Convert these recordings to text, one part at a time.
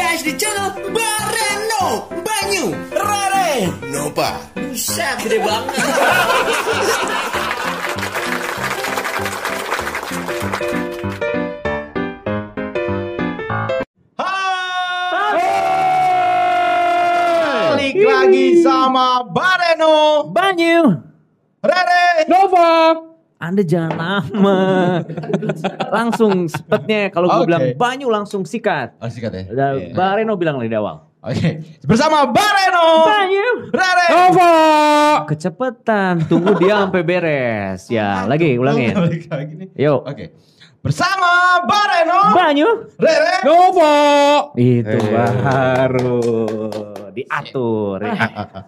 Guys di channel Bareno Banyu Rare. Nova Buset gede banget. Balik lagi sama Bareno Banyu. Rere Nova Anda jangan lama. Langsung sepetnya Kalau gue Oke. bilang Banyu langsung sikat. Oh sikat ya? Dan Iya. Bareno bilang dari awal. Oke. Bersama Bareno Banyu. Rere Nova Kecepetan Tunggu dia sampai beres. Ya lagi ulangin. Yuk. Oke. Bersama Bareno Banyu. Rere. Nova Itu Eh. baru Diatur ya.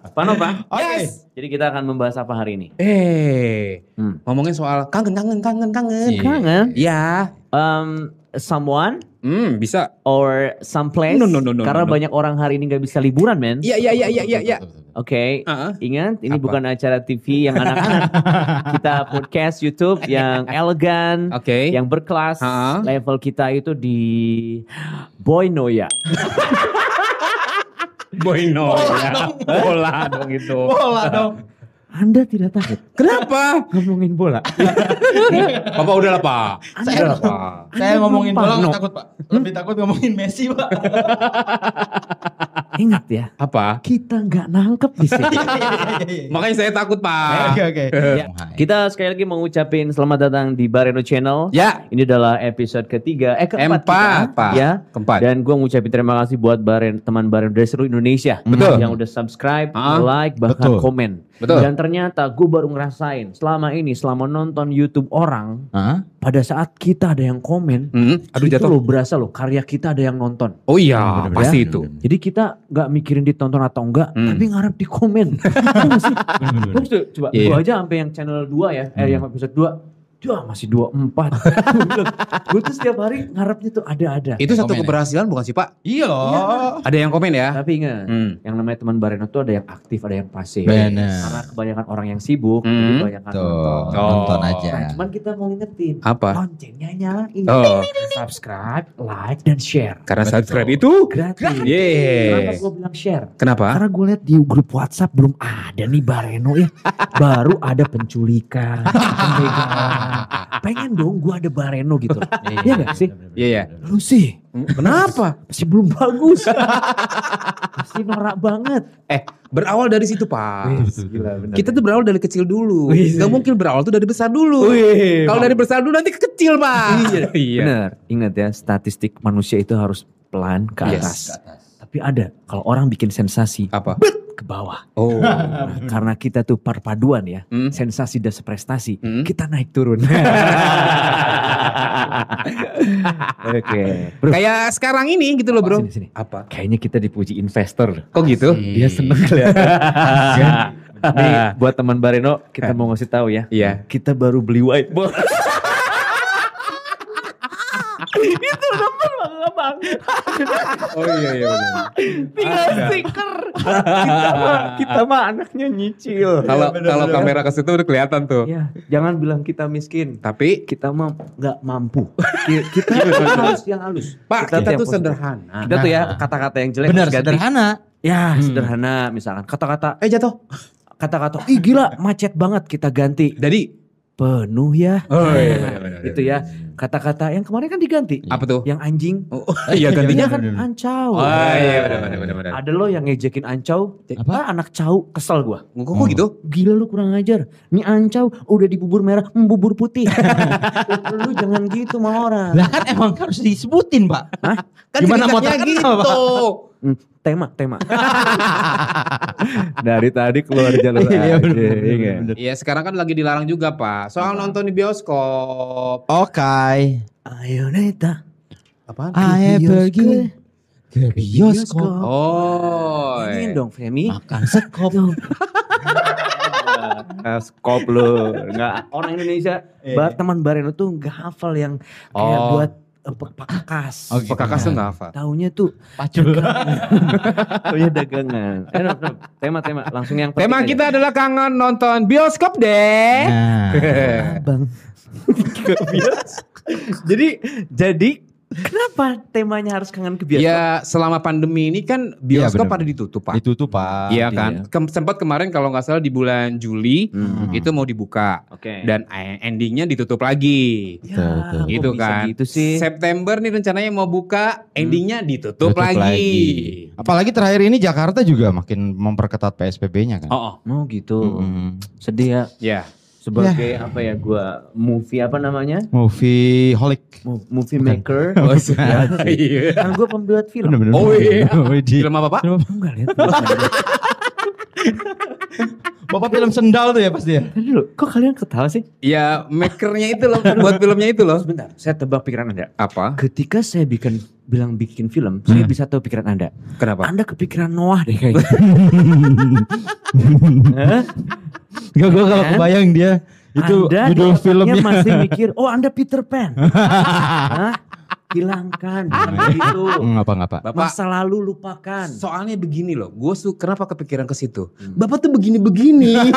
Pak Nova Oke Jadi kita akan membahas apa hari ini? Eh, Hmm. ngomongin soal kangen, kangen, kangen, kangen. Iya. Kangen Ya, um, Someone hmm, bisa. or someplace No, no, no, no, karena no, no. banyak orang hari ini nggak bisa liburan men. Iya, iya, iya, iya, iya, iya. Oke, Heeh. ingat ini Apa? bukan acara TV yang anak-anak. kita podcast YouTube yang elegan, Oke. yang berkelas. Ha-ha. Level kita itu di Boynoya. Boy no. ya. Bola dong itu. Bola dong Anda tidak takut Kenapa? ngomongin bola? Papa udah lah, Pak. Anda Udah lah, Pak. Saya ngomongin bola nggak takut pak Lebih takut ngomongin Messi pak Ingat ya, Apa? kita nggak nangkep di sini. Makanya saya takut, Pak. Oke oke Ya, kita sekali lagi mengucapin selamat datang di Bareno Channel. Ya, Ini adalah episode ketiga, eh keempat Empat, kita, Pak. ya. Keempat. Dan gue ngucapin terima kasih buat Baren, teman Baren dari seluruh Indonesia. Betul. Yang udah subscribe, Ah, like, bahkan betul. komen. Betul. Dan ternyata gue baru ngerasain selama ini, selama nonton YouTube orang, Hah? pada saat kita ada yang komen, Hmm, aduh itu jatuh. loh berasa loh karya kita ada yang nonton. Oh iya, Bener-bener pasti ya. itu. Jadi kita nggak mikirin ditonton atau enggak, Hmm. tapi ngarep di komen. Iya? Terus coba Iya, gue aja sampai yang channel 2 ya, eh yang episode 2, Wah masih 24. gue tuh setiap hari ngarepnya tuh ada-ada. Itu satu Komen ya? keberhasilan bukan sih, Pak? Iya loh Ada yang komen ya? Tapi ingat, Hmm. yang namanya teman Bareno tuh ada yang aktif, ada yang pasif. Bener. Karena kebanyakan orang yang sibuk, Hmm. jadi kebanyakan Tuh nonton. Oh. Nonton aja Nah, cuman kita mau ngingetin, Apa? loncengnya nyalain. Oh, Subscribe, like, dan share. karena Betul. subscribe itu Gratis. Yeay. Kenapa gue bilang share? Kenapa? Karena gue lihat di grup WhatsApp belum ada nih Bareno ya. Baru ada penculikan, pembegalan. Pengen dong gue ada Bareno gitu. Iya gak sih? Iya, iya. Lu sih Kenapa? masih belum bagus. masih norak banget. Eh, berawal dari situ, Pak. Gila bener. Kita tuh berawal dari kecil dulu. Wih, Gak mungkin berawal tuh dari besar dulu. Kalau dari besar dulu nanti ke kecil, Pak. Iya. Bener. Ingat ya statistik manusia itu harus pelan ke Yes. atas. Tapi ada kalau orang bikin sensasi Apa? Ke bawah. Oh. Karena kita tuh perpaduan ya. Hmm. Sensasi dan prestasi. Hmm. Kita naik turun. Oke. Bro, Kayak sekarang ini gitu loh, Bro. Sini, sini. Apa? Kayaknya kita dipuji investor. Kok gitu? Dia seneng kelihatan. Nih buat teman Bareno kita mau ngasih tahu ya. Iya. Kita baru beli whiteboard. itu depan bang bang. Oh iya iya. Tinggal stiker. kita mah kita mah anaknya nyicil. Kalau kalau kamera ke situ udah kelihatan tuh. Ya, jangan bilang kita miskin. Tapi Kita mah nggak mampu. Ki- Kita harus yang halus. Pak, kita, yang tuh positif. sederhana. Kita tuh ya kata-kata yang jelek Bener sederhana Ya sederhana misalkan kata-kata Eh jatuh. kata-kata ih gila macet banget kita ganti Jadi penuh ya. Oh, iya, Nah, iya, benar, itu ya kata-kata yang kemarin kan diganti. apa tuh? Yang anjing. Oh, iya Gantinya kan ancau. Oh iya benar benar benar benar. Ada lo yang ngejekin ancau. Apa? Ah, anak cau kesel gua. Kok kok gitu? Gila lu kurang ajar. Nih ancau udah di bubur merah, bubur putih. lu jangan gitu sama orang. Lah kan emang harus disebutin pak Kan Gimana mau gitu. Hmm, tema, tema. Dari tadi keluar jalur Iya, aja. bener, bener, iya nggak? bener. Iya sekarang kan lagi dilarang juga pak. Soal nonton di bioskop. Oke Ayo Neta. Apaan? Ayo pergi ke bioskop Oh. Ini dong Femi. Makan sekop Skop lu. Enggak orang Indonesia, ba- teman Bareno tuh enggak hafal yang kayak Oh. buat eh, pekakas. Oh, gitu. Pekakas tuh nggak hafal. Taunya tuh Pacul taunya dagangan. Eh, no, no. tema tema langsung yang Tema aja. kita adalah kangen nonton bioskop deh. Nah Bang. jadi jadi Kenapa temanya harus kangen ke bioskop? Ya selama pandemi ini kan Iya, bioskop benar. pada ditutup pak. Itu tuh Pak. Iya kan. Kem- sempat kemarin kalau nggak salah di bulan Juli Hmm. itu mau dibuka Oke. dan eh, endingnya ditutup lagi. Ya, Betul, Gitu bisa kan. Gitu sih. September nih rencananya mau buka, endingnya ditutup, Tutup lagi. Apalagi terakhir ini Jakarta juga makin memperketat PSBB-nya kan. Oh, oh. Oh gitu. Mm-mm. Sedih ya. ya. Sebagai apa ya gua movie apa namanya? Movie holic. Mo- Movie maker. Oh, Ya, iya. kan gue pembuat film. Bener-bener. Oh, iya. Widih. Film apa pak? Enggak lihat. Bapak film sendal tuh ya pasti ya. Dulu, kok kalian ketawa sih? Ya makernya itu loh, buat filmnya itu loh. Sebentar, saya tebak pikiran Anda. Apa? Ketika saya bikin bilang bikin film, saya bisa tahu pikiran Anda. Kenapa? Anda kepikiran Noah deh kayaknya. Hah? Gak gue kalau kebayang dia itu anda judul filmnya. masih mikir, oh Anda Peter Pan. Hilangkan, jangan begitu. Hmm, apa ngapa? Bapak Masa lalu lupakan. soalnya begini loh, gue su kenapa kepikiran ke situ? Hmm. Bapak tuh begini-begini.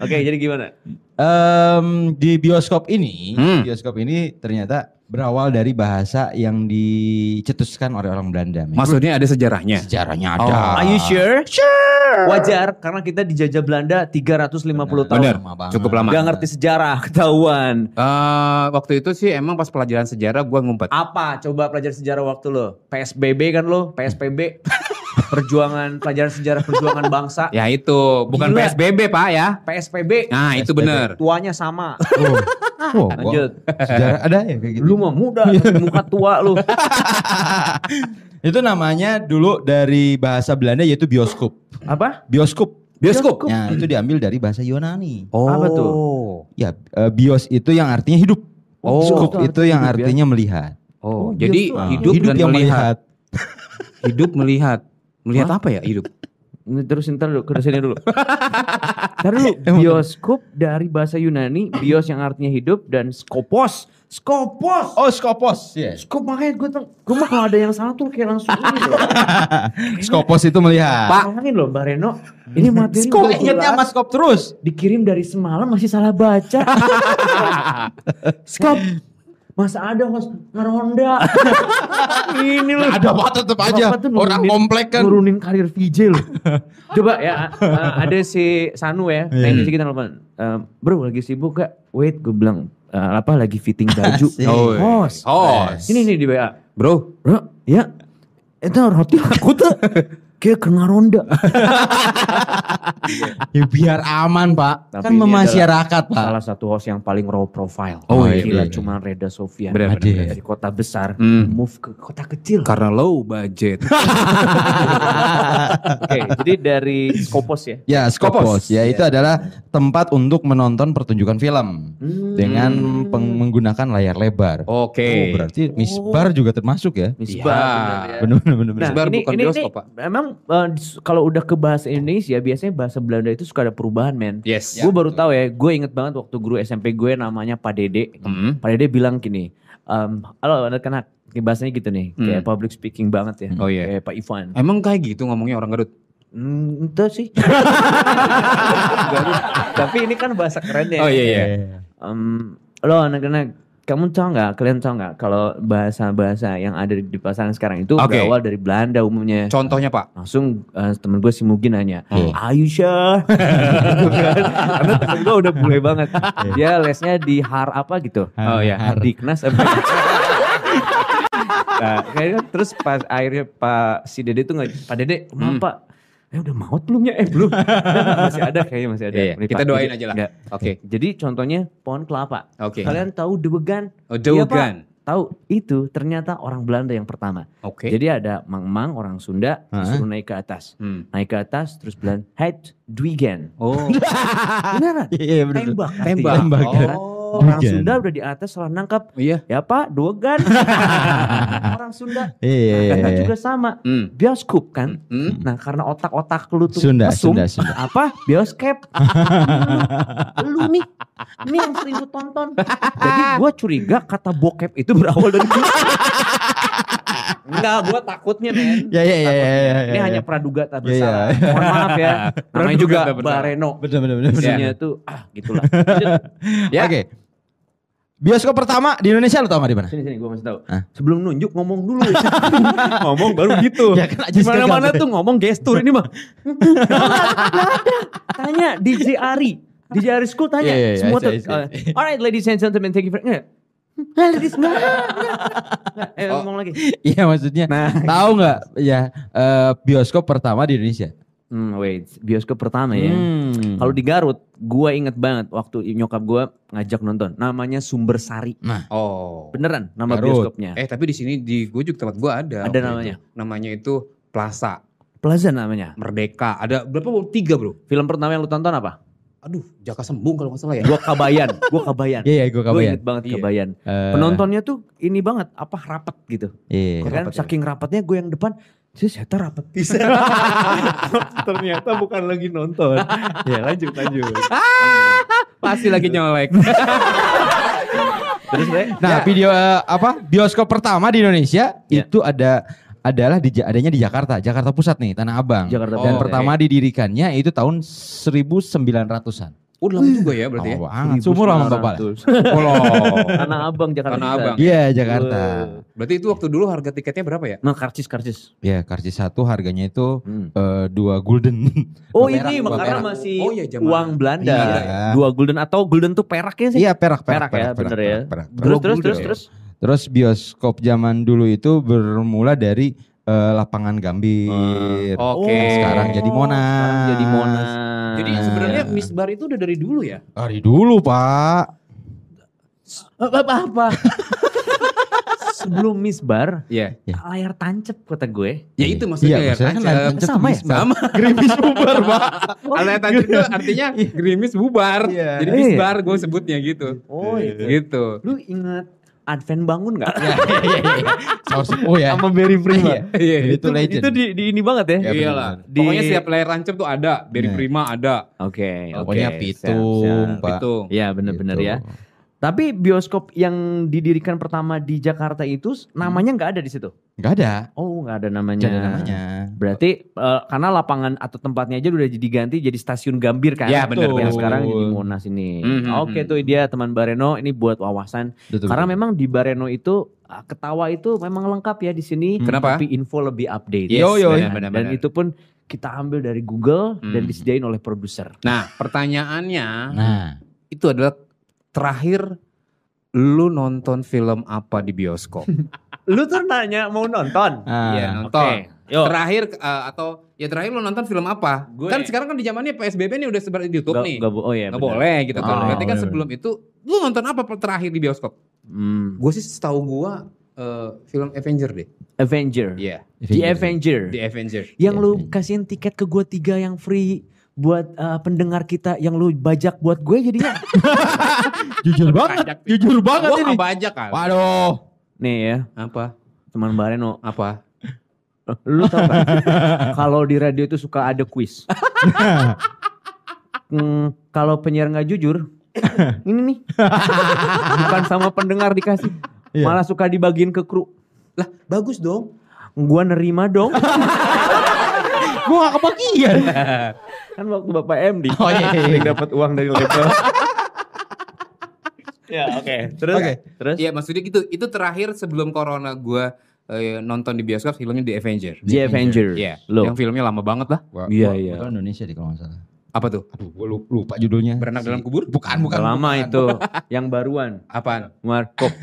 Oke, jadi gimana? Em, di bioskop ini, Hmm. bioskop ini ternyata berawal dari bahasa yang dicetuskan oleh orang Belanda. men. Maksudnya ada sejarahnya. Sejarahnya Oh. ada. Are you sure? Sure. Wajar karena kita dijajah Belanda 350 tahun. Bener. Lama banget. Cukup lama. Gak ngerti sejarah, ketahuan. Eh, waktu itu sih emang pas pelajaran sejarah gue ngumpet. Apa? Coba pelajaran sejarah waktu lo. PSBB kan lo, PSPB. Perjuangan pelajaran sejarah perjuangan bangsa. Ya itu, bukan Gila. PSBB pak ya. PSPB. Nah itu PSBB. bener. Tuanya sama. Oh, oh, gua- Lanjut. Sejarah ada ya kayak gitu. Lu mah muda, muka tua lu. Itu namanya dulu dari bahasa Belanda yaitu bioskop. Apa? Bioskop. Bioskop. Ya, itu diambil dari bahasa Yunani. Oh. Apa tuh? Ya, eh, bios itu yang artinya hidup. Oh, Skop itu itu yang hidup ya. artinya melihat. Oh, Oh, jadi hidup, hidup dan yang melihat. melihat. Hidup melihat. Melihat apa ya hidup? Ini Terusin ntar dulu, ke sini dulu. Ntar dulu, bioskop dari bahasa Yunani, bios yang artinya hidup dan skopos. Skopos! Oh, skopos. Yes. Skop makanya gue tuh, gue mah kalau ada yang salah tuh kayak langsung ini loh. Skopos itu melihat. Pak, bayangin loh Mbak Reno, ini materi Skop ingetnya Mas Skop terus. dikirim dari semalam masih salah baca. Skop, masa ada host ngeronda. ini loh. Ada apa tetap aja. Bapak tuh Orang nurunin- komplek kan. Nurunin karir VJ loh. Coba ya, uh, ada si Sanu ya, Iya. teknisi kita nelfon. "Eh, bro lagi sibuk gak? Wait, gue bilang, "Eh, apa lagi fitting baju. Oh, Host. Host. Ini nih di WA. Bro, Bro, ya. Itu roti aku tuh kayak kena ronda. Ya, biar aman, Pak. Tapi kan memasyarakat, Pak. Salah satu host yang paling raw profile. Oh, iya, Gila, iya. cuma Reda Sofia. Benar, benar, benar. Dari kota besar, Hmm. move ke kota kecil. karena low budget. Oke, jadi dari Skopos ya. Ya, Skopos. Ya, itu Iya. adalah tempat untuk menonton pertunjukan film Hmm. dengan peng- menggunakan layar lebar. Oke. Oh, berarti misbar juga termasuk ya? Misbah, Iya. bener ya. Bener bener. Nah, Misbar ini, bukan ini, bioskop, ini Pak. Emang dis- kalau udah ke bahasa Indonesia, biasanya bahasa Belanda itu suka ada perubahan, men. Yes. gue baru tahu ya, gue inget banget waktu guru SMP gue namanya Pak Dede. Hmm. Pak Dede bilang gini, em, halo anak-anak, bahasanya gitu nih, Hmm. kayak public speaking banget ya. Oh, iya. Kayak Pak Ivan. Emang kayak gitu ngomongnya orang Garut? Hmm, itu sih. Tapi ini kan bahasa kerennya. Oh iya iya. Em, lo anak-anak, kamu tahu nggak? Kalian tahu nggak kalau bahasa-bahasa yang ada di pasaran sekarang itu Oke. berawal dari Belanda umumnya. Contohnya Pak? Langsung eh, temen gue si Mugi nanya, Hmm. Ayusha, Gitu kan. karena temen gue udah bule banget. Dia lesnya di har apa gitu, Oh ya. Hardiknas apa? nah, kayaknya terus pas akhirnya Pak si Dede tuh nggak, Pak Dede, maaf Hmm. Pak, eh udah maut belum ya? Eh belum, masih ada kayaknya masih ada. Iya, iya. Kita doain Jadi- aja lah. Oke. Jadi contohnya pohon kelapa. Oke. Kalian tahu dewegan? Oh, Iya, Pak. Dewegan. Tahu itu ternyata orang Belanda yang pertama. Oke. Jadi ada mang-mang orang Sunda Hah? disuruh naik ke atas. Hmm. Naik ke atas terus bilang, "Het Dwigen." Oh. Beneran? Iya bener. Tembak. Tembak. Tembak, artinya, kan? Oh. Orang. Sunda udah di atas salah nangkap. Iya. Ya Pak, Dwegan. orang Sunda. Iya iya Kita iya. juga sama. Hmm. Bioskop kan. Hmm. Nah karena otak-otak lu tuh Sunda, mesum, Sunda, Sunda. apa bioskop lu, lu nih ini yang sering gue tonton jadi gue curiga kata bokep itu berawal dari Enggak, gue takutnya men Ya ya ya ya. ya, ini ya. hanya praduga tak bersalah iya. mohon maaf ya namanya juga. Bareno bener bener. bener. isinya tuh ah gitulah. Ya. Oke. Bioskop pertama di Indonesia lu tau gak di mana? Sini sini gue masih tahu. Hah? Sebelum nunjuk ngomong dulu. ngomong baru gitu. Ya kan aja Di mana-mana gagal. tuh ngomong gestur ini mah. Tanya DJ Ari. DJ Ari School tanya. Iya, iya, iya, Semua tuh. uh, Alright ladies and gentlemen, thank you for... Nah, ladies. Nggak. Eh, ngomong lagi. Iya maksudnya Nah. tahu nggak ya eh, bioskop pertama di Indonesia? Hmm, wait, bioskop pertama ya. Hmm. Kalau di Garut, gue inget banget waktu nyokap gue ngajak nonton. Namanya Sumber Sari. nah Oh. Beneran nama Garut. bioskopnya. Eh tapi di sini di gue juga tempat gue ada. Ada namanya? itu. Namanya itu Plaza Plaza namanya. Merdeka. Ada berapa? Tiga bro. Film pertama yang lu tonton apa? Aduh, Jaka Sembung kalau nggak salah ya. Gua Kabayan. Gua Kabayan. Iya iya gue Gue kabayan. inget banget Iya. Kabayan. Eh, Penontonnya tuh ini banget, apa rapat gitu. Iya. Ya kan? Rapat ya? Saking rapatnya gue yang depan, sih saya rapat bisa. Ternyata bukan lagi nonton. ya lanjut lanjut. Pasti lagi nyolek. Terus? Nah video eh, apa bioskop pertama di Indonesia Ya. itu ada adalah di adanya di Jakarta, Jakarta Pusat nih, Tanah Abang. Jakarta Dan Oh, pertama didirikannya itu tahun 1900-an. Oh lama juga ya berarti ya. Lama banget. Sumur lama Bapak. 1900. Oh. Tanah Abang Jakarta. Tanah. Abang. Iya, Jakarta. Berarti itu waktu dulu harga tiketnya berapa ya? Nah karcis karcis. Ya, karcis satu harganya itu Hmm. eh, dua gulden. Oh Dua perak, ini perak. masih Oh iya, uang Belanda. Iya. Dua gulden atau gulden tuh perak ya sih? Iya, perak, perak, Perak, ya, bener ya. perak, perak. Terus Dua terus terus ya? terus. Terus bioskop zaman dulu itu bermula dari eh, lapangan Gambir. Oke. Oh, Sekarang jadi Monas. Sekarang jadi Monas. Jadi sebenarnya Miss Bar itu udah dari dulu ya? Dari dulu, Pak. apa apa, apa. Sebelum Miss Bar, Iya. Ya. layar tancep kata gue. Ya itu maksudnya Iya, ya. maksudnya kan tancap. layar tancap Sama ya? Sama. Gerimis bubar, Pak. Alat tancap itu artinya gerimis bubar. Iya. Jadi Miss Iya. Bar gue sebutnya gitu. Oh itu. Gitu. Lu ingat Advent bangun gak? Saus oh ya. Sama Berry Prima. Iya. Itu legend. Itu di, di ini banget ya? Ya, Iyalah. Di- Pokoknya setiap layar tancap tuh ada. Berry Nah. Prima ada. Oke, oke. Pokoknya siap, pitung, siap. Pak. Itu. Iya bener-bener Gitu. ya. Tapi bioskop yang didirikan pertama di Jakarta itu namanya nggak ada di situ. Enggak ada. Oh nggak ada namanya. Jadi namanya. Berarti eh, karena lapangan atau tempatnya aja udah jadi ganti jadi stasiun Gambir kan? Ya, benar, Yang benar. sekarang jadi Monas ini. Mhm, Oke mhm. tuh dia teman Bareno ini buat wawasan. Betul, Karena betul. memang di Bareno itu ah, ketawa itu memang lengkap ya di sini. Kenapa? Tapi info lebih update. Yes, Yo, yo. Dan- benar, Dan benar. itu pun kita ambil dari Google dan Hmm. disediain oleh produser. Nah pertanyaannya Nah, itu adalah terakhir lu nonton film apa di bioskop? Lu tuh nanya mau nonton? nah. Iya nonton. Yuk. Terakhir eh, atau ya terakhir lu nonton film apa? Gue- Kan sekarang kan di zamannya PSBB nih udah sebar di YouTube Nggak- nih. bo- oh iya benar. boleh gitu kan. Oh, Berarti kan benar, sebelum itu lu nonton apa terakhir di bioskop? Hmm. Gue sih setahu gua eh, film Avenger deh. Avenger. Iya. The Avenger. The Avenger. Yang The lu Avenger. kasihin tiket ke gue tiga yang free buat uh, pendengar kita yang lu bajak buat gue jadinya. jujur banget, jujur banget Gua ini. nggak bajak kan? Waduh. Nih ya, Apa? teman Bareno. Apa? Lu tau gak? kalau di radio itu suka ada quiz. Hmm, kalau penyiar nggak jujur, ini nih. Bukan sama pendengar dikasih. Iya. Malah suka dibagiin ke kru. Lah bagus dong. Gua nerima dong. Gua gak kebagian. kan waktu Bapak MD. Oh, iya, iya. Sering dapat uang dari label. ya oke. Terus Oke. terus Iya maksudnya gitu. Itu terakhir sebelum corona gua eh, nonton di bioskop filmnya The Avenger. The Avenger. Iya. Lo. Yang filmnya lama banget lah. Wah, Iya, iya. gua Indonesia di kalau nggak salah. Apa tuh? Aduh, gua lupa, lupa judulnya. Beranak dalam kubur? Bukan, bukan. Lama bukan. itu. Yang baruan. Apaan? Markop.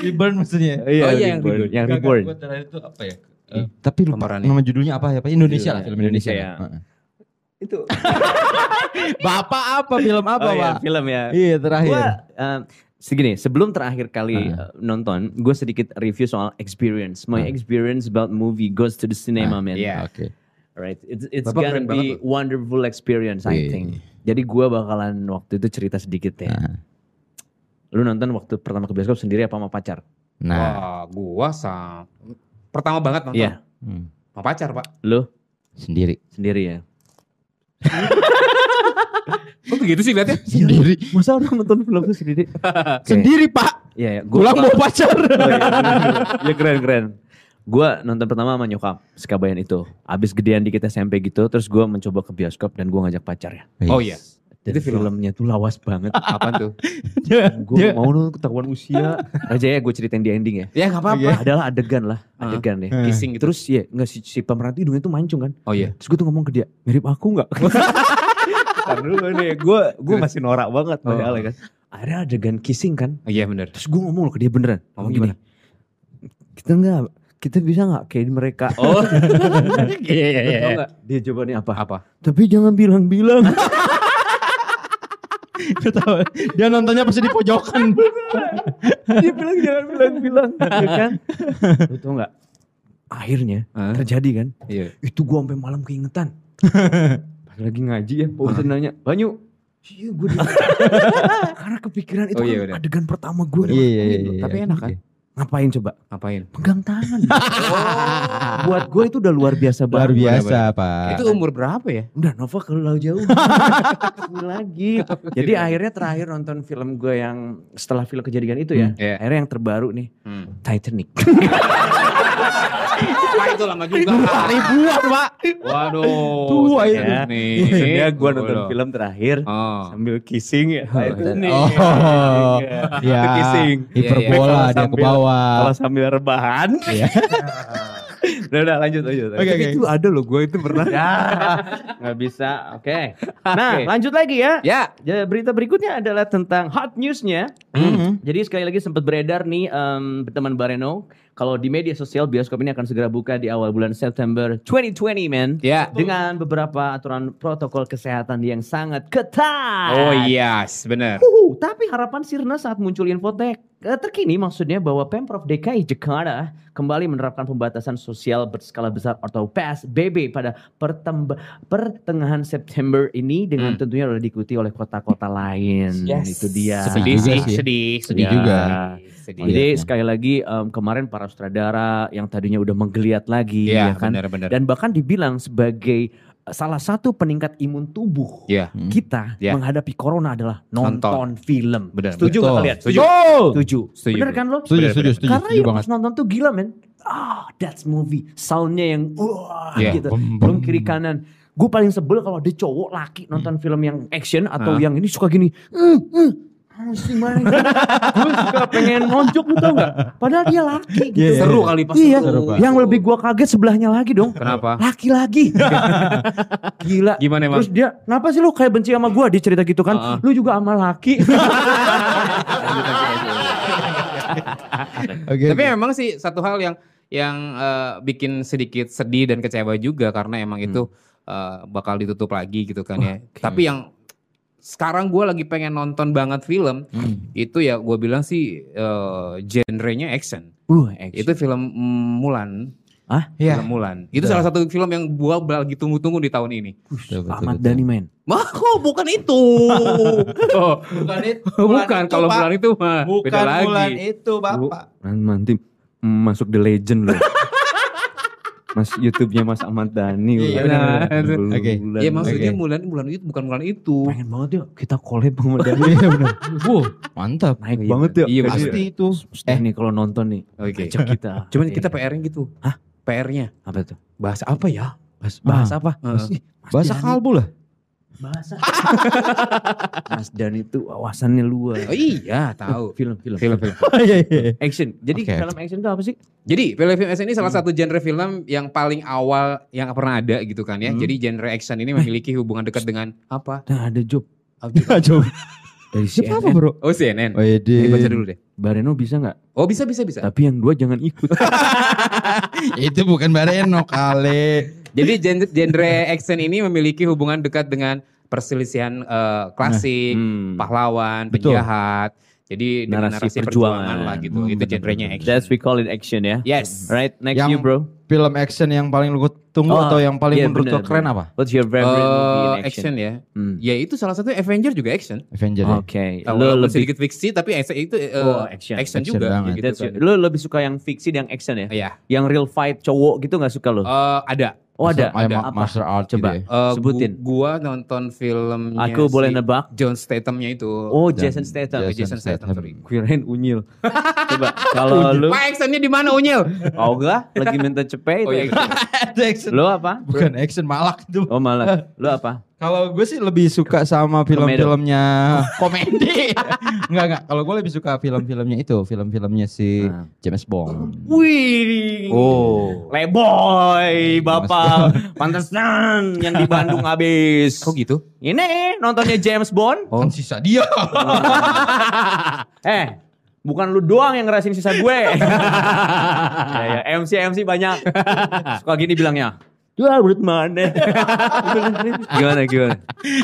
Reborn maksudnya. Iya, Oh, iya, yang Reborn. Yang Reborn. gua terakhir itu apa ya? Eh, tapi lupa Pemerannya. nama judulnya apa ya? Pak Indonesia lah, Judulnya, film Indonesia. Indonesia, ya. Heeh. Itu. Bapak apa film apa, oh, iya, Pak? film ya. Iya, terakhir. Gua eh, segini, sebelum terakhir kali eh, nonton, gue sedikit review soal experience. My Ah. experience about movie goes to the cinema, Ah, man. iya. Oke. Right, it's it's Bapak gonna be banget wonderful experience, I Wih. think. Jadi gue bakalan waktu itu cerita sedikit ya. Nah. Lu nonton waktu pertama ke bioskop sendiri apa sama pacar? Nah. Wah, gua sa pertama banget nonton. Iya. Hmm. Sama pacar, Pak. Lu Sendiri. sendiri ya. Kok begitu sih lihatnya? Sendiri. Masa orang nonton film itu sendiri? Sendiri, Pak. Iya, ya. Gua Pulang mau pacar. Oh, iya, ya keren keren. Gue nonton pertama sama nyokap Sekabayan itu. Abis gedean dikit SMP gitu, terus gue mencoba ke bioskop dan gue ngajak pacar ya. Oh iya. Dan Itu film. filmnya tuh lawas banget. Apa tuh? gue mau dong ketahuan usia. Aja ya gue ceritain di ending ya. ya nggak apa-apa. Adalah adegan lah, Ah. adegan deh. Kissing gitu. Terus ya nggak si, si pemeran tuh hidungnya tuh mancung kan. Oh iya. Terus gue tuh ngomong ke dia, mirip aku nggak? Karena dulu nih, gue gue masih norak banget Oh. padahal kan. Akhirnya adegan kissing kan. Oh, iya benar. Terus gue ngomong ke dia beneran. Ngomong gini, Kita nggak, kita bisa nggak kayak mereka? Oh, Iya iya nggak? Dia jawabannya apa? Apa? Tapi jangan bilang-bilang. Tahu. Dia nontonnya pasti di pojokan. dia bilang jangan bilang-bilang. ya kan? Lu tau nggak? Akhirnya Hah? terjadi kan? Iya. Itu gue sampai malam keingetan. Pas lagi ngaji ya, Pak Ustadz nanya, Banyu, Iya gue Karena kepikiran itu Oh, iya, kan udah. adegan pertama gue. Iya iya iya. Tapi enak kan? Ngapain coba? Ngapain? Pegang tangan. Buat gue itu udah luar biasa Luar banget. biasa pak. Itu umur berapa ya? Udah Nova kalau jauh. Lagi. Jadi akhirnya terakhir nonton film gue yang setelah film kejadian itu ya. Hmm, iya. Akhirnya yang terbaru nih. Hmm. Titanic. Itu lama juga. ribuan pak. Waduh. Tua ya. Nih. Maksudnya gue nonton Waduh. film terakhir. Oh. Sambil kissing ya. Titanic. Oh, ya. Itu kissing. Hiperbola dia ke sambil- bawah. Kalau sambil rebahan. Iya. udah udah lanjut lanjut. Oke, Tapi oke. itu ada loh gue itu pernah. ya nggak bisa. Oke. Nah Oke. lanjut lagi ya. Ya. Ya, berita berikutnya adalah tentang hot newsnya. Mhm. Jadi sekali lagi sempat beredar nih em, teman Bareno. Kalau di media sosial bioskop ini akan segera buka di awal bulan September 2020 men. Ya. Dengan beberapa aturan protokol kesehatan yang sangat ketat. Oh yes, benar. Uhuh, tapi harapan Sirna saat muncul info tek- eh, terkini maksudnya bahwa Pemprov DKI Jakarta kembali menerapkan pembatasan sosial berskala besar atau PSBB pada pertengahan September ini dengan Hmm. tentunya sudah diikuti oleh kota-kota lain. Itu dia. Sedih Sedih sih, sih. sedih, Sedih Ya. juga. Sedih. Jadi Iya. sekali lagi em, kemarin para sutradara yang tadinya udah menggeliat lagi Iya, ya kan benar-benar. dan bahkan dibilang sebagai eh, salah satu peningkat imun tubuh Iya. Hmm. kita Iya. menghadapi corona adalah nonton, Nonton. film. Benar. Setuju Betul. nggak kalian? Setuju. Setuju. Setuju, Bener kan lo? Setuju, Bener, setuju, bener. setuju, Karena setuju ya banget. nonton tuh gila men. Ah, that's movie. Soundnya yang wah Iya. gitu. Belum kiri kanan. Gue paling sebel kalau ada cowok laki nonton film yang action atau Hah? yang ini suka gini. Mesti main. gue suka pengen nonjok lu tau gak? Padahal dia laki gitu. Iya, iya, Seru iya. kali pas Iya, Seru, Pak. yang lebih gua kaget sebelahnya lagi dong. Kenapa? Laki lagi. Gila. Gimana emang? Terus dia, kenapa sih lu kayak benci sama gua? Dia cerita gitu kan. Heeh. Lu juga sama laki. Oke. Tapi oke. memang sih satu hal yang yang eh, bikin sedikit sedih dan kecewa juga karena emang itu eh, bakal ditutup lagi gitu kan ya. Tapi yang sekarang gue lagi pengen nonton banget film Hmm. itu ya gue bilang sih eh, genrenya action. uh, Itu film mm, Mulan. Hah? Iya. Film Mulan. Itu salah satu film yang gue lagi tunggu-tunggu di tahun ini. Betul, betul, Ahmad betul. Dhani main. Wah, kok bukan itu? Oh, Bukan itu. bukan kalau Mulan itu mah beda lagi. itu bapak. Nanti masuk The Legend loh. Mas YouTube-nya Mas Ahmad Dhani. Iya, benar. Bulan- Oke. bulan- Ya maksudnya Oke. Mulan Mulan itu bukan Mulan itu. pengen banget yuk kita collab sama Dhani. Iya benar. Wow, mantap. Naik Iya, banget yuk. iya. Pasti itu. Eh nih kalau nonton nih. Oke. Ajak kita. Cuman Iya. kita PR-nya gitu. Hah? PR-nya apa tuh? bahasa apa ya? Bahas, bahas apa? Heeh. Ih, Mas Bahasa Dhani. kalbu lah. Bahasa. Mas Dan itu wawasannya luas. Oh iya, tahu. Film, film, Film film. Iya iya. Action. Jadi Oke. film action itu apa sih? Jadi film film action ini salah satu genre film yang paling awal yang pernah ada gitu kan ya. Hmm. Jadi genre action ini memiliki hubungan dekat dengan apa? Nah, ada job Coba. dari Siapa CNN. apa bro? Oh CNN. Oh iya Ini baca dulu deh. Bareno bisa nggak? Oh bisa bisa bisa. Tapi yang dua jangan ikut. Itu bukan Bareno kali. Jadi genre, genre action ini memiliki hubungan dekat dengan perselisihan eh, klasik, Hmm. pahlawan, Betul. Jadi Narasi narasi, perjuangan. perjuangan lah gitu. Hmm, Itu genrenya action. That's we call it action ya. Yes. Right, next Yang- you bro. Film action yang paling lu tunggu Oh, atau yang paling iya, menurut bener, lu keren bener. apa? What's your favorite movie Eh, in action action? ya. Hmm. Ya itu salah satu Avenger juga action. Avenger ya. Oke. Tahu Lo walaupun lebih sedikit fiksi tapi action itu eh, Oh, action. Action action, juga. banget. gitu kan. lo lebih suka yang fiksi dan action ya? Iya. Yang real fight cowok gitu nggak suka lo? Eh, ada. Oh ada. Kayak ada. ma- master art Coba. gitu ya. Eh, Sebutin. gu- gua nonton filmnya Aku boleh si nebak. John Statham-nya itu. Oh Dan- Jason Statham. Jason Jason Statham, Statham. sorry. Kirain unyil. Coba kalau lu Wah, actionnya di mana Unyil? Oh enggak, lagi minta cepet Oh, iya, itu. Ada action. Lu apa? Bukan action malak itu. Oh malah. Lu apa? Kalau gue sih lebih suka sama film-filmnya komedi. enggak enggak. Kalau gue lebih suka film-filmnya itu, film-filmnya si Nah. James Bond. Wih. Oh. Leboy, Bapak. Pantesan yang di Bandung habis. Kok gitu? Ini nontonnya James Bond. Kan sisa dia. Eh, bukan lu doang yang ngerasin sisa gue. ya, ya, MC MC banyak. Suka gini bilangnya. Dua menurut mana? gimana gimana?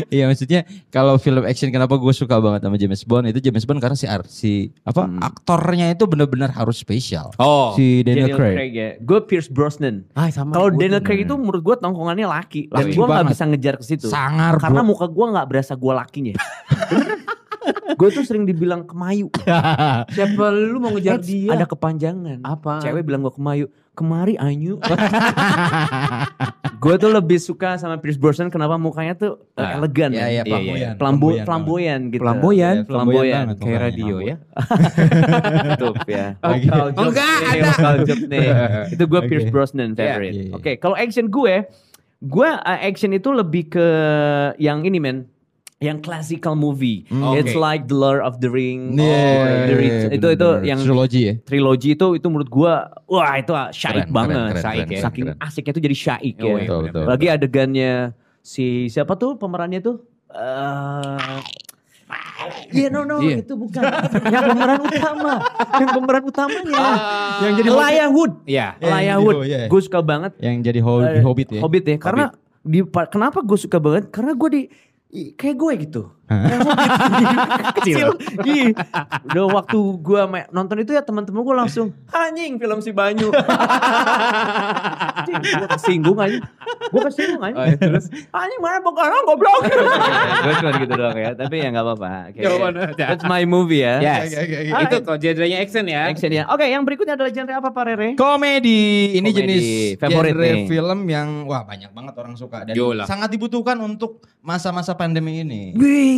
Iya maksudnya kalau film action kenapa gue suka banget sama James Bond itu James Bond karena si Ar- si apa Hmm. aktornya itu benar-benar harus spesial. Oh. Si Daniel, Craig. ya. Gue Pierce Brosnan. Ah, sama. Kalau Daniel. Craig itu menurut gue tongkongannya laki. Dan Laki gue nggak bisa ngejar ke situ. Sangar Karena bro. muka gue nggak berasa gue lakinya. gue tuh sering dibilang kemayu. Siapa lu mau ngejar dia? Ada kepanjangan. Apa? Cewek bilang gue kemayu. Kemari Anyu. gue tuh lebih suka sama Pierce Brosnan kenapa mukanya tuh uh, Ah, elegan. Iya iya ya. flamboyan. Flambo, banget. flamboyan gitu. Flamboyan? Iya, Flamboyan. banget Kayak mukanya. radio ya. Tutup ya. Oke. Local jokes Enggak, nih, ada. local jokes nih. Itu gue Oke. Pierce Brosnan favorite. Iya, iya. Oke, kalau action gue, gue uh, action itu lebih ke yang ini men, yang classical movie. Hmm, It's like The Lord of the Ring. Iya, The Ring. itu itu bener-bener. yang trilogi ya. trilogi itu itu menurut gue, wah itu ah, syaik Keren, banget. keren, keren, Syaik ya. Saking keren. asiknya tuh jadi syaik Oh, ya. iya. Betul betul. Lagi adegannya si siapa tuh pemerannya tuh? Eh Iya no no Iya. itu bukan yang pemeran utama yang pemeran utamanya Yang jadi Elijah Wood Iya. Yang Elijah jadi Wood iya. gue suka banget Yang jadi ho- Eh, hobbit ya. Hobbit ya karena di pa- kenapa gue suka banget karena gue di kayak gue gitu. kecil. Ih. udah waktu gue nonton itu ya teman-teman gue langsung anjing film si Banyu. Gue kesinggung aja. Gue kesinggung aja. Oh, ya, terus? Anjing mana bukan goblok. Gue cuma gitu doang ya tapi ya nggak apa-apa. Aja. that's my movie ya. Yes. Itu kok genrenya action ya. action ya. Oke yang berikutnya adalah genre apa Pak Rere? Komedi. Ini Komedi. jenis Favorit genre nih. film yang wah banyak banget orang suka dan Yolah. sangat dibutuhkan untuk masa-masa pandemi ini. Wih,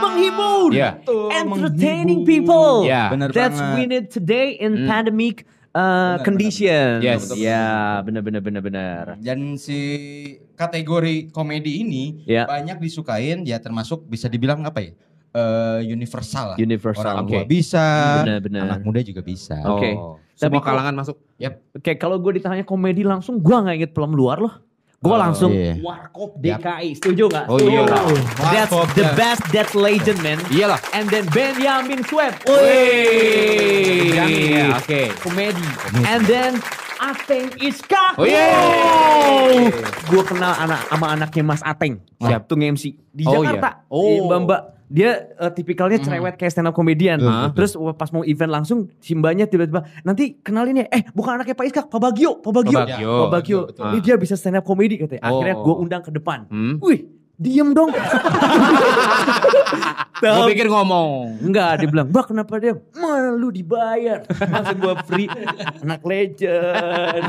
menghibur, Iya. Betul, entertaining menghibur. people. Ya. Bener That's banget. we need today in Hmm. pandemic uh, Benar, condition. benar. Yes. Ya, benar benar benar benar. Dan si kategori komedi ini Ya. banyak disukain ya termasuk bisa dibilang apa ya? eh, universal lah. Universal. Orang Oke. tua bisa, Benar, benar. anak muda juga bisa. Oke. Oh. Tapi Semua kok- kalangan masuk. Oke, kalau gue ditanya komedi langsung, gue nggak inget film luar loh. Gue Oh, langsung iya. Warkop. DKI. Setuju nggak? Oh, Setuju. iyalah. That's Warkop, the ya. best. That's legend man. Iyalah. And then Benjamin Swab. Wih. Iya, ya, oke. Komedi. And then Ateng Iska. Oh, iya. Gue kenal anak sama anaknya Mas Ateng. Siap. Tuh nge-MC di Oh, Jakarta. iya. Oh. Di Mbak Mbak. Dia eh, tipikalnya cerewet kayak stand up comedian. Betul, betul. Terus pas mau event langsung si mbaknya tiba-tiba nanti kenalin ya. Eh bukan anaknya Pak Iska, Pak Bagio. Pak Bagio. Pak Bagio. Pak Bagio. Betul, Ini dia bisa stand up comedy katanya. Akhirnya Oh. gue undang ke depan. Hmm. Wih, diem dong. Gue pikir ngomong. Enggak, dia bilang, Mbak kenapa dia? Malu dibayar. Langsung gua free. Anak legend.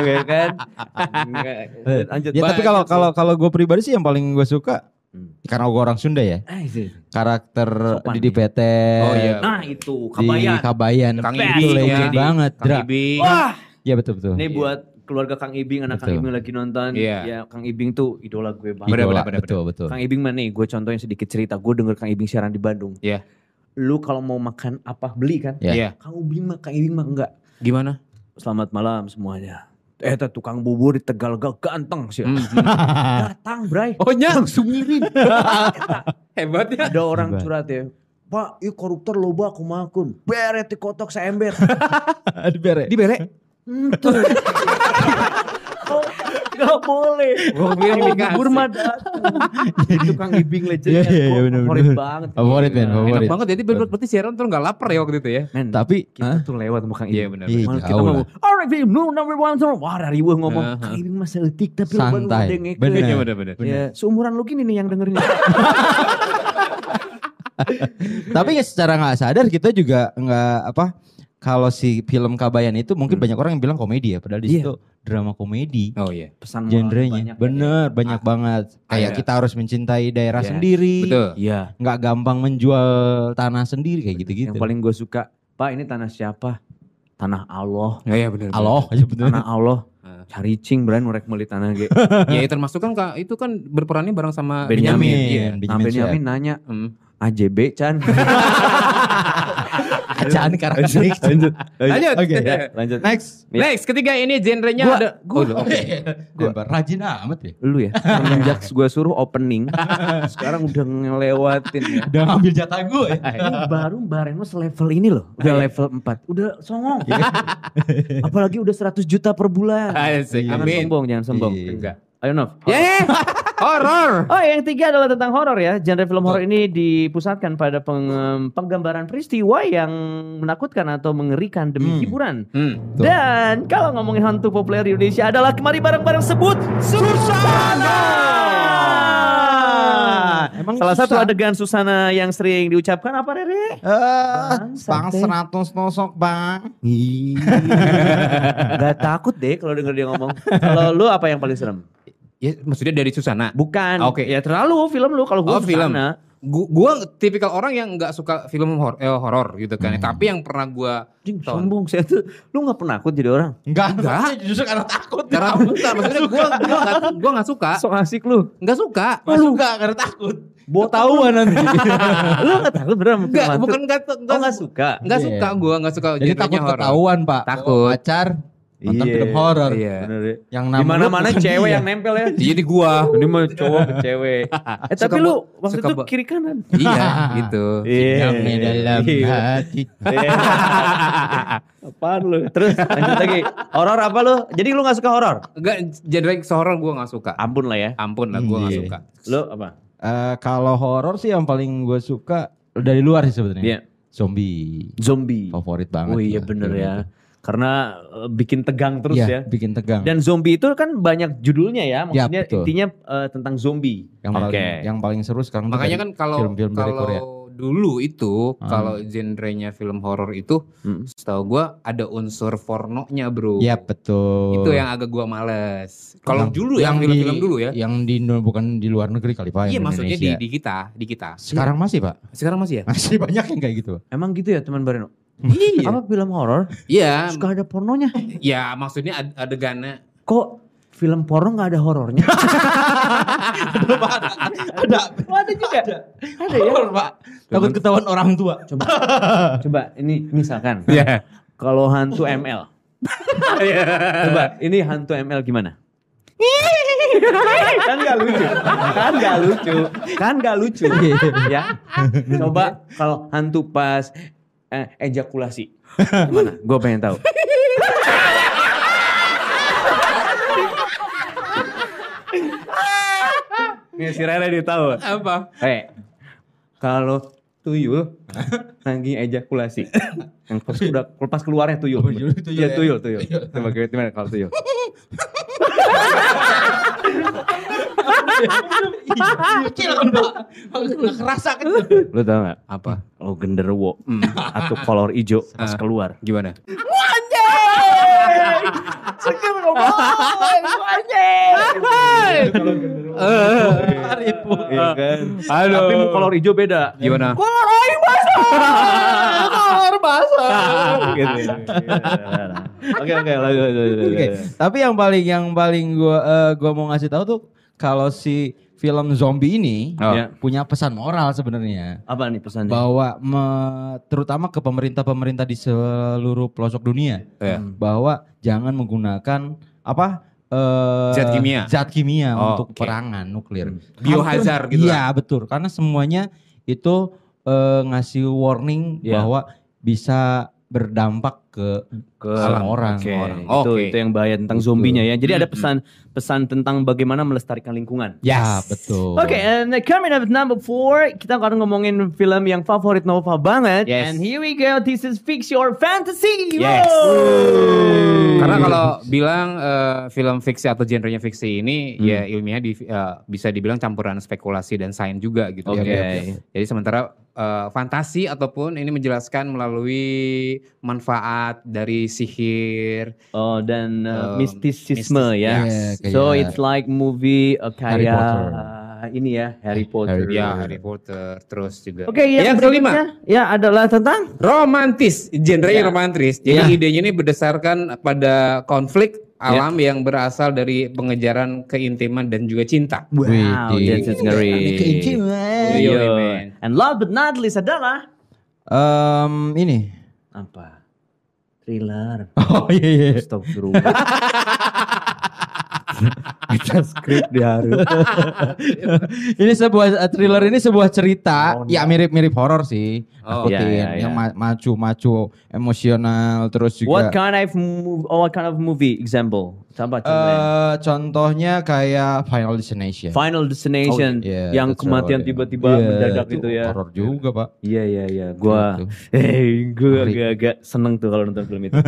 Gitu, kan? Enggak. Lanjut. Ya tapi kalau kalau kalau gue pribadi sih yang paling gue suka Hmm. karena gue orang Sunda ya Ah, itu. karakter Sopan Didi. Petet Oh, iya. Nah itu, di kabayan. Kabayan Kang Ibing legend ya. banget Kang Dra. Ibing. Wah, Iya betul betul. ini buat keluarga Kang Ibing, anak Kang Betul. Ibing lagi nonton. Iya. Ya, Kang Ibing tuh idola gue banget. Bener, Idola, bener, bener, betul betul. Kang Ibing mana nih? Gue contohin sedikit cerita. Gue denger Kang Ibing siaran di Bandung. Iya. Lu kalau mau makan apa beli kan? Ya. Iya. Kang Ibing mah, Kang Ibing mah enggak. Gimana? Selamat malam semuanya. Eh, tukang bubur di Tegal gak ganteng sih. Hmm. Datang, Bray. Oh nya. Langsung ngirim. Hebat ya. Ada orang Hebat. curhat ya. Pak, iya koruptor loba aku makun. Beret di kotok seember. Aduh bere. Di bere. Gak boleh. Kalau bubur mah datang. Tukang ibing legend. Iya, iya, iya, bener, Favorit bener. banget. Favorit, men, Gila. favorit. Enak banget jadi ber- berarti siaran tuh gak lapar ya waktu itu ya. Men, Tapi kita tuh lewat sama Kang Iya Ibing. benar. Iya, Malah kita ngomong, alright no number one. Wah dari gue ngomong. Kang Ibing mah seetik tapi lo baru ada ngeke. Bener. Iya. Ya, seumuran lu gini nih yang dengerin. tapi ya secara nggak sadar kita juga nggak apa kalau si film Kabayan itu mungkin banyak orang yang bilang komedi ya padahal di Iya. situ drama komedi. Oh iya. Pesan moral Genrenya banyak ya. bener banyak banget kayak Iya. kita harus mencintai daerah Yes. sendiri Betul. Iya. nggak gampang menjual tanah sendiri kayak gitu-gitu Yang paling gue suka, Pak ini tanah siapa? tanah Allah, Ya ya benar. Allah aja bener. tanah Allah. Ah. Cari cing Brian mereka beli tanah ge. Ya termasuk kan Kak, itu kan berperannya bareng sama Benyamin. Benyamin. Iya. Benjamin Nah, Benyamin Sueb. nanya, Hmm. AJB Chan. Ajaan karakteristik. lanjut. Lanjut. Oke, ya. Lanjut. Next. Next, ketiga ini genrenya Gua- ada gua- Oh, oke. Gua rajin amat ya. Lu ya, semenjak gue suruh opening, sekarang udah ngelewatin ya. Udah ngambil jatah gue ya. Ini baru Mbak Reno selevel ini loh. Udah level 4. Udah songong. Apalagi udah 100 juta per bulan. Asik. Jangan sombong, jangan sombong. Iya. Enggak. Ayo Nov. Yeah. Horor. Oh yang ketiga adalah tentang horor ya. Genre film horor ini dipusatkan pada peng- penggambaran peristiwa yang menakutkan atau mengerikan demi Hmm. hiburan. Hmm. Dan kalau ngomongin hantu populer di Indonesia adalah kemari bareng-bareng sebut Susana. Emang Salah satu susah? adegan Susana yang sering diucapkan apa Rere? Bangsat, bang. 100 nosok bang. Gak takut deh kalau denger dia ngomong. Kalau lu apa yang paling serem? Ya maksudnya dari Susana. Bukan. Oke. Ya terlalu film lu kalau gua Oh, film. Susana. Gu- Gua tipikal orang yang nggak suka film hor eh, horor gitu kan. Hmm. Tapi yang pernah gua Jing, sombong saya tuh. Lu gak pernah takut jadi orang? Enggak, Enggak. Justru karena takut. karena bukan maksudnya gua gua nggak gua nggak suka. Sok asik lu. Nggak suka. Enggak suka karena takut. Bawa tahuan nanti. lu gak takut sama film Enggak, bukan nggak Oh gak suka? Nggak Iya. suka gua, nggak suka Jadi takut ketahuan, Pak. Takut. Pacar nonton Iya. film horor. Iya. Bener ya. Yang Di nama mana-mana cewek dia. yang nempel ya. Jadi gua. Ini mah cowok ke cewek. Eh tapi Suka lu waktu suka itu kiri kanan. iya, gitu. Yang dalam Iya. hati. Apaan lu? Terus lanjut lagi. Horor apa lu? Jadi lu gak suka horor? Enggak, genre horor gua nggak suka. Ampun lah ya. Ampun lah, gua nggak Iya. suka. Lu apa? Eh, kalau horor sih yang paling gue suka dari luar sih sebenarnya. Iya. Zombie. Zombie. Favorit banget. Oh iya bener ya. itu. Karena eh, bikin tegang terus Iya, ya. bikin tegang. Dan zombie itu kan banyak judulnya ya. Ya, Maksudnya betul. intinya eh, tentang zombie. yang paling yang paling seru sekarang Makanya kan kalau film-film dari Korea. kalau dulu itu Hmm. kalau genrenya film horor itu Hmm. setahu gua ada unsur pornonya, Bro. Iya betul. Itu yang agak gua males. Kalau Yang- dulu ya yang film-film di- dulu ya. Yang di bukan di luar negeri kali Pak. Iya maksudnya di, di kita, di kita. Sekarang masih Pak. Sekarang masih ya? Masih banyak yang kayak gitu. Emang gitu ya teman Bareno? Iya. Apa film horor Iya, suka ada pornonya? ya maksudnya ad- adegannya Kok film porno nggak ada horornya? Ada. Oh, ada juga. Ada, ya. Horor, Pak. Takut ketahuan orang tua. Coba, coba ini misalkan Iya. kalau hantu ML. coba ini hantu ML gimana? kan gak lucu, kan gak lucu, kan gak lucu, ya. Coba kalau hantu pas eh, ejakulasi, gimana? Gue pengen tahu. Nih si Rere dia tahu. Apa? Eh, kalau tuyul lagi ejakulasi, yang pas udah pas keluarnya tuyul. Oh, tuyul, tuyul Iya ya. tuyul, tuyul. Coba gimana kalau tuyul? Kecil kan Pak. Nggak kerasa kan. Lu tau gak? Apa? Kalau genderuwo atau kolor hijau pas Ah. keluar. Gimana? Iya kan? Tapi mau kolor hijau beda. Gimana? Kolor aing basah. Kolor basah. gitu. Oke oke lanjut, tapi yang paling yang paling gua eh, gua mau ngasih tahu tuh kalau si film zombie ini Oh. Ya. punya pesan moral sebenarnya Apa nih pesannya? bahwa me- terutama ke pemerintah-pemerintah di seluruh pelosok dunia Ya. bahwa jangan menggunakan apa eh, Zat kimia. zat kimia Oh, untuk oke. perangan nuklir. Biohazard Hampir- gitu Iya, betul. Karena semuanya itu eh, ngasih warning Iya. bahwa bisa berdampak ke ke alam orang. Oke, orang. itu Oke. itu yang bahaya tentang Betul. zombinya ya. Jadi ada Mm-mm. pesan pesan tentang bagaimana melestarikan lingkungan. Ya, betul. Oke, and coming up at number four, kita akan ngomongin film yang favorit Nova banget. Yes. And here we go, this is Fix Your Fantasy. Yes. Wow. Karena kalau bilang eh, film fiksi atau genrenya fiksi ini Hmm. ya ilmiah di, eh, bisa dibilang campuran spekulasi dan sains juga gitu Oke. ya. Jadi sementara eh, fantasi ataupun ini menjelaskan melalui manfaat dari sihir. Oh, dan uh, Um, mistisisme mistis- ya. Kayak So it's like movie uh, Harry kayak Potter. ah, ini ya Harry Potter. Harry Ya Harry Potter terus juga. Oke, yang, yang kelima ya adalah tentang romantis, genre Ya. romantis. Jadi Ya. idenya ini berdasarkan pada konflik alam yang berasal dari pengejaran keintiman dan juga cinta. Wow, that's great. Keintiman. Yo, Yo. man. And last but not least adalah Em, ini. apa? Thriller. Oh iya iya. Astagfirullah. Kita skrip diharu. ini sebuah uh, thriller ini sebuah cerita Oh, ya mirip-mirip horor sih. Oh, Akutin. iya, iya, yang iya. ma- macu-macu emosional terus What juga kind of movie? Oh, what kind of movie example? Coba contohnya. eh contohnya kayak Final Destination. Final Destination Iya, yang that's kematian right. tiba-tiba Iya, mendadak itu ya. Horor juga, Pak. Iya iya iya. Gua Gitu. eh gua Ngeri. agak-agak seneng tuh kalau nonton film itu.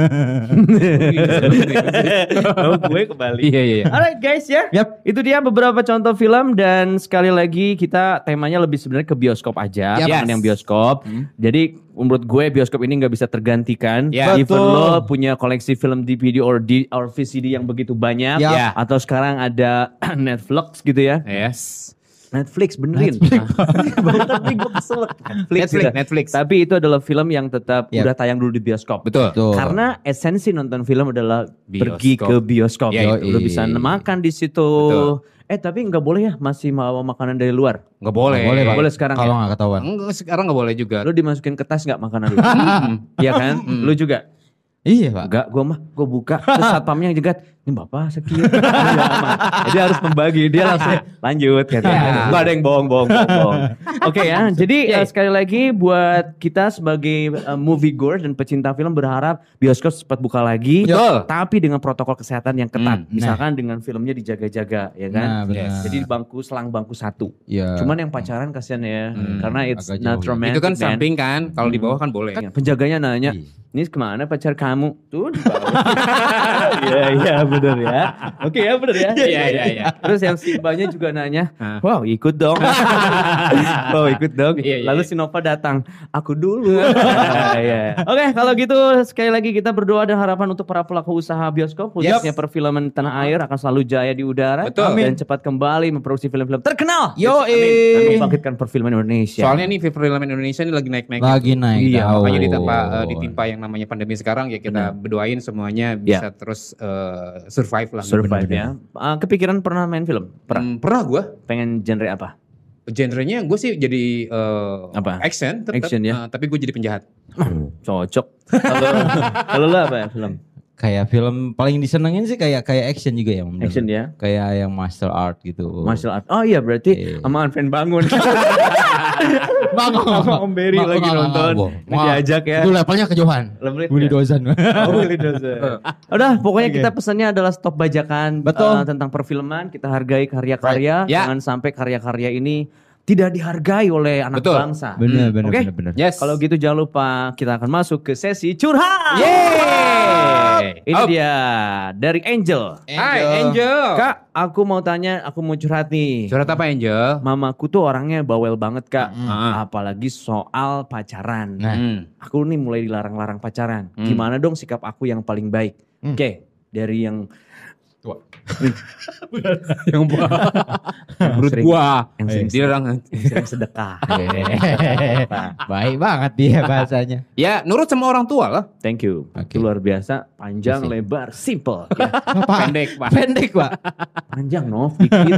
oh, gue kembali. Iya iya. iya. Alright guys ya. Yap. Itu dia beberapa contoh film dan sekali lagi kita temanya lebih sebenarnya ke bioskop aja, bukan Yes. yang bioskop. Jadi menurut gue bioskop ini nggak bisa tergantikan. Ya. Even Betul. lo punya koleksi film DVD or D or VCD yang begitu banyak, Ya. Ya. atau sekarang ada Netflix gitu ya. Yes. Netflix benerin. Gue kesel. Netflix, Netflix, gitu. Netflix. Tapi itu adalah film yang tetap Yap. udah tayang dulu di bioskop. Betul. Tuh. Karena esensi nonton film adalah pergi Bioskop. ke bioskop. Ya, Lo bisa makan di situ. Betul. Eh tapi nggak boleh ya masih mau makanan dari luar. Nggak boleh. Boleh, Pak. Boleh sekarang Kalau ya. nggak ketahuan. Enggak, sekarang nggak boleh juga. Lo dimasukin ke tas nggak makanan lu? Iya kan? Lu juga? Iya, Pak. Enggak, gua mah gua buka terus satpamnya jegat, "Ini Bapak sakit." Iya. Dia harus membagi, dia langsung lanjut. Ya. Enggak ada yang bohong, bohong, bohong. bohong. Oke ya, jadi eh, sekali lagi buat kita sebagai eh, movie goers dan pecinta film berharap bioskop cepat buka lagi. Betul. Tapi dengan protokol kesehatan yang ketat. Hmm, Misalkan dengan filmnya dijaga-jaga, ya kan? Nah, benar. Jadi di bangku selang bangku satu. Iya. Cuman yang pacaran kasihan ya, Hmm, karena it's not ya. romantic. Itu kan man. samping kan. Kalau di bawah kan boleh. Kan penjaganya nanya, Iya. ini ke mana pacar kamu? Tuh di bawah. Iya iya bener ya. Oke ya bener ya. Iya, iya, iya. Terus yang Simbanya juga nanya, Hah. wow ikut dong. wow ikut dong. Iya, iya, Lalu iya. si Nova datang, aku dulu. Ah, iya. Oke kalau gitu sekali lagi kita berdoa dan harapan untuk para pelaku usaha bioskop khususnya perfilman tanah air akan selalu jaya di udara Betul. dan cepat kembali memproduksi film-film terkenal. Yo, Dan eh. membangkitkan perfilman Indonesia. Soalnya nih film Indonesia ini lagi naik-naik. Lagi naik Iya, daun. makanya ditimpa, eh, ditimpa yang namanya pandemi sekarang ya kita berdoain semuanya bisa terus eh, survive lah. Survive ya. Ah, kepikiran pernah main film? Pernah. Hmm, pernah gue. Pengen genre apa? Genrenya gue sih jadi eh, Apa? Action, tetap, Action ya? eh, tapi gue jadi penjahat. Cocok. Kalau kalau lo apa ya film? Kayak film paling disenengin sih kayak kayak action juga ya. menurut Action ya. Kayak yang martial art gitu. Martial art. Oh iya berarti Iya. sama Anfen bangun. Bang, Sama Om Berry lagi nonton. Diajak ya. Itu levelnya kejauhan. Levelnya Willy Dozan. Oh, Willy Dozer. Udah, pokoknya kita pesannya adalah stop bajakan Betul. eh, tentang perfilman. Kita hargai karya-karya. Right. Ya. Jangan sampai karya-karya ini tidak dihargai oleh anak Betul. bangsa. Bener, bener, Oke. bener, bener. Yes. Kalau gitu jangan lupa kita akan masuk ke sesi curhat. Yeay. Ini Up. dia dari Angel. Hai Angel. Kak, aku mau tanya, aku mau curhat nih. Surat apa Angel? Mamaku tuh orangnya bawel banget kak, Ah. apalagi soal pacaran. Nah. Hmm. Aku nih mulai dilarang-larang pacaran. Hmm. Gimana dong sikap aku yang paling baik? Hmm. Oke, dari yang yang buah. Menurut sering- gua. yang sering, Dia orang yang sering sedekah. Baik banget dia bahasanya. ya nurut sama orang tua lah. Thank you. Itu luar biasa, panjang, ya? lebar, simple. Ya. Pendek pak. Pendek, Pak. Panjang, Nov, dikit.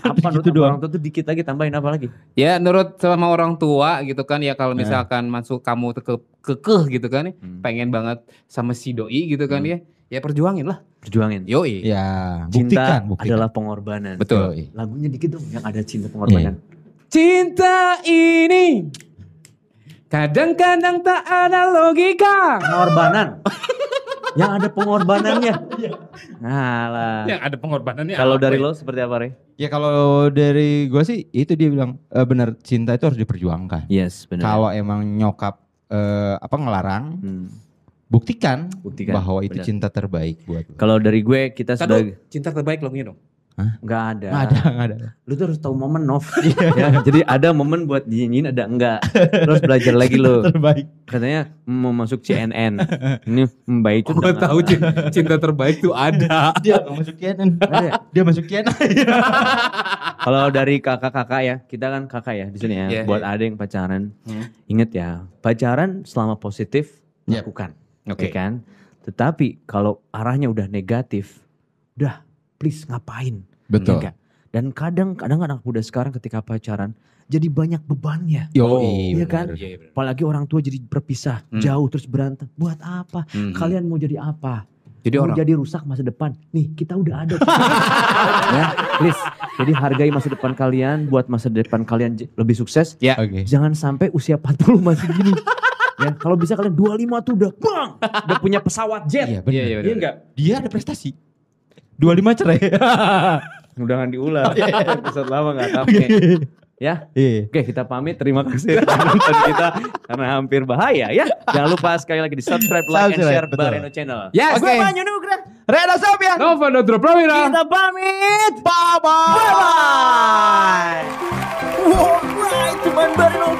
Apa nurut Gitu sama doang. orang tua tuh dikit lagi, tambahin apa lagi? Ya nurut sama orang tua gitu kan ya kalau misalkan masuk kamu ke kekeh gitu kan ya, Hmm. pengen banget sama si doi gitu kan ya. Ya perjuangin lah. Perjuangin. Yoi. Ya, Cinta buktikan, buktikan. adalah pengorbanan. Betul. Yoi. Lagunya dikit dong yang ada cinta pengorbanan. Cinta ini kadang-kadang tak ada logika. Pengorbanan. yang ada pengorbanannya. Nah lah. Yang ada pengorbanannya. Kalau dari ya? lo seperti apa, Re? Ya kalau dari gue sih itu dia bilang eh, benar cinta itu harus diperjuangkan. Yes, benar. Kalau emang nyokap eh, apa ngelarang, Hmm, buktikan, buktikan. bahwa itu benar. cinta terbaik buat lo. Kalau dari gue kita sebagai cinta terbaik lagunya dong. nggak ada. Nggak ada, nggak ada. Lu tuh harus tahu momen Nov. ya, jadi ada momen buat dinyanyiin ada enggak. Terus belajar lagi lo. Terbaik. Katanya mau masuk CNN. Ini Mbak itu Gue tahu cinta, cinta terbaik tuh ada. Dia nggak masuk CNN. Ada? Dia masuk CNN. Kalau dari kakak-kakak ya, kita kan kakak ya di sini ya. Iya, buat iya. ada yang pacaran, Hmm. inget ya, pacaran selama positif Yep. lakukan, Oke. ya kan? Tetapi kalau arahnya udah negatif, udah please ngapain? Betul. Ya nggak? Dan kadang kadang anak muda sekarang ketika pacaran jadi banyak bebannya. Yo, Iya kan? Iya, iya, bener. Apalagi orang tua jadi berpisah, Hmm. jauh terus berantem. Buat apa? Hmm. Kalian mau jadi apa? Jadi mau orang jadi rusak masa depan. Nih, kita udah ada. ya, please. Jadi hargai masa depan kalian buat masa depan kalian lebih sukses. ya Oke. Jangan sampai usia 40 masih gini. Ya, kalau bisa kalian 25 tuh udah bang, udah punya pesawat jet. Iya benar. Iya, iya, Iya enggak? Dia ada prestasi. 25 cerai. Mudahan diulang. Episode lama enggak tahu. Ya, Iya. Oke kita pamit terima kasih nonton kita karena hampir bahaya ya. Jangan lupa sekali lagi di subscribe, like, and Subscribe, share betul. Bareno Channel. Yes. Gue Oke. Manyu Nugra. Reda Sofian. Nova Nodro Prawira. Kita pamit. Bye bye. Bye. Alright teman Bareno,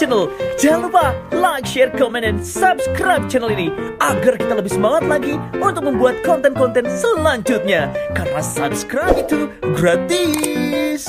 Channel. Jangan lupa like, share, comment, dan subscribe channel ini agar kita lebih semangat lagi untuk membuat konten-konten selanjutnya. Karena subscribe itu gratis.